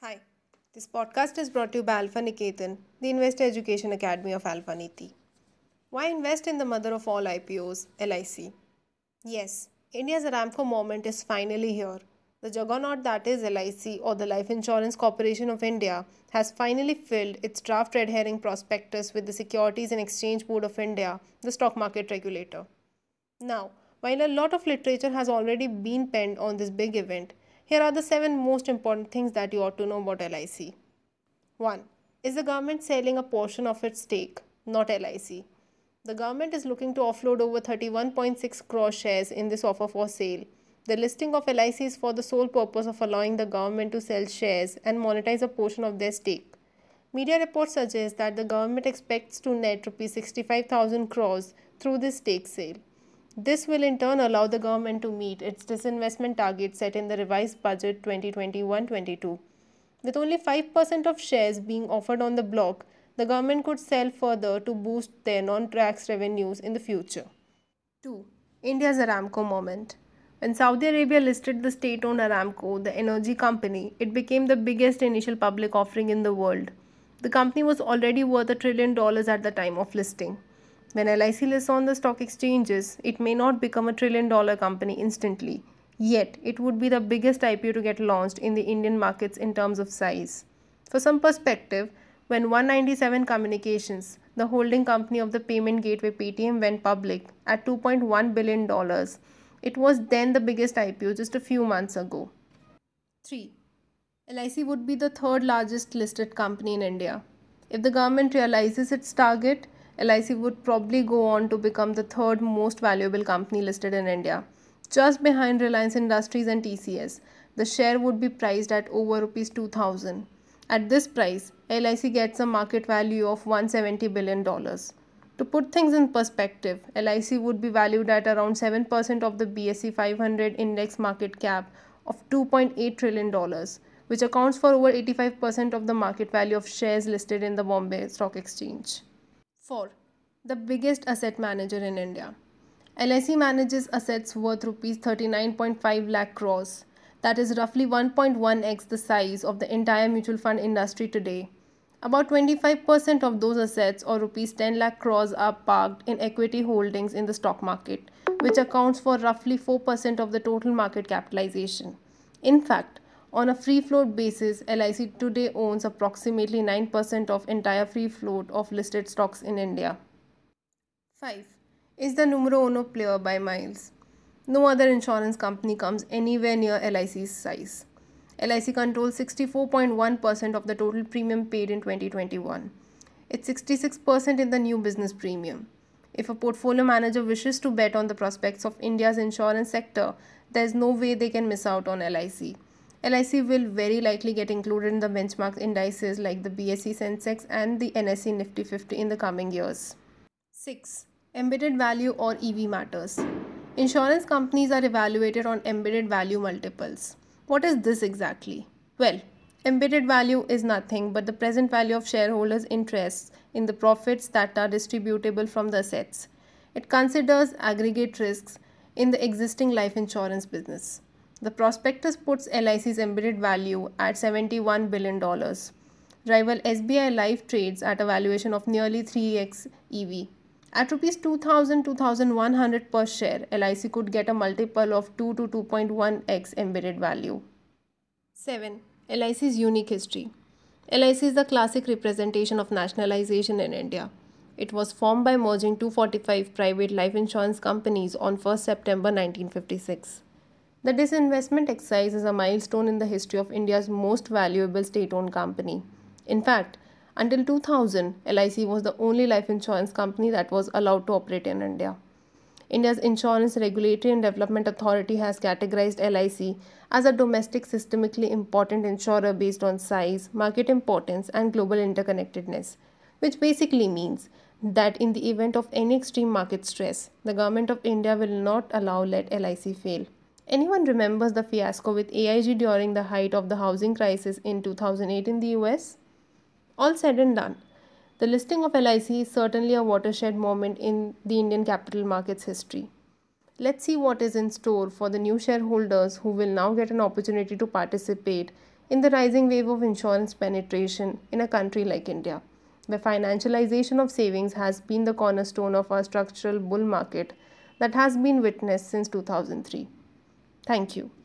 Hi, this podcast is brought to you by Alpha Niketan, the Investor Education Academy of Alpha Niti. Why invest in the mother of all IPOs, LIC? Yes, India's Aramco moment is finally here. The juggernaut that is LIC or the Life Insurance Corporation of India has finally filled its draft red herring prospectus with the Securities and Exchange Board of India, the stock market regulator. Now, while a lot of literature has already been penned on this big event, here are the seven most important things that you ought to know about LIC. 1. Is the government selling a portion of its stake, not LIC? The government is looking to offload over 31.6 crore shares in this offer for sale. The listing of LIC is for the sole purpose of allowing the government to sell shares and monetize a portion of their stake. Media reports suggest that the government expects to net rupees 65,000 crores through this stake sale. This will in turn allow the government to meet its disinvestment target set in the revised budget 2021 22. With only 5% of shares being offered on the block, the government could sell further to boost their non tax revenues in the future. 2. India's Aramco moment. When Saudi Arabia listed the state owned Aramco, the energy company, it became the biggest initial public offering in the world. The company was already worth a trillion dollars at the time of listing. When LIC lists on the stock exchanges, it may not become a trillion dollar company instantly, yet, it would be the biggest IPO to get launched in the Indian markets in terms of size. For some perspective, when One 97 Communications, the holding company of the payment gateway Paytm, went public at $2.1 billion, it was then the biggest IPO just a few months ago. 3. LIC would be the third largest listed company in India. If the government realizes its target, LIC would probably go on to become the third most valuable company listed in India. Just behind Reliance Industries and TCS, the share would be priced at over rupees 2000. At this price, LIC gets a market value of 170 billion dollars. To put things in perspective, LIC would be valued at around 7% of the BSE 500 index market cap of 2.8 trillion dollars, which accounts for over 85% of the market value of shares listed in the Bombay Stock Exchange. 4. The biggest asset manager in India. LIC manages assets worth rupees 39.5 lakh crores. That is roughly 1.1x the size of the entire mutual fund industry today. About 25% of those assets or rupees 10 lakh crores are parked in equity holdings in the stock market, which accounts for roughly 4% of the total market capitalization. In fact, on a free float basis, LIC today owns approximately 9% of entire free float of listed stocks in India. 5. Is the numero uno player by miles. No other insurance company comes anywhere near LIC's size. LIC controls 64.1% of the total premium paid in 2021. It's 66% in the new business premium. If a portfolio manager wishes to bet on the prospects of India's insurance sector, there's no way they can miss out on LIC. LIC will very likely get included in the benchmark indices like the BSE Sensex and the NSE Nifty 50 in the coming years. 6. Embedded value or EV matters. Insurance companies are evaluated on embedded value multiples. What is this exactly? Well, embedded value is nothing but the present value of shareholders' interests in the profits that are distributable from the assets. It considers aggregate risks in the existing life insurance business. The prospectus puts LIC's embedded value at $71 billion. Rival SBI Life trades at a valuation of nearly 3x EV. At rupees 2000 2100 per share, LIC could get a multiple of 2 to 2.1x embedded value. 7. LIC's unique history. LIC is the classic representation of nationalization in India. It was formed by merging 245 private life insurance companies on 1 September 1956. The disinvestment exercise is a milestone in the history of India's most valuable state owned company. In fact, until 2000, LIC was the only life insurance company that was allowed to operate in India. India's Insurance Regulatory and Development Authority has categorized LIC as a domestic systemically important insurer based on size, market importance, and global interconnectedness, which basically means that in the event of any extreme market stress, the government of India will not allow let LIC fail. Anyone remembers the fiasco with AIG during the height of the housing crisis in 2008 in the US? All said and done, the listing of LIC is certainly a watershed moment in the Indian capital markets history. Let's see what is in store for the new shareholders who will now get an opportunity to participate in the rising wave of insurance penetration in a country like India, where financialization of savings has been the cornerstone of our structural bull market that has been witnessed since 2003. Thank you.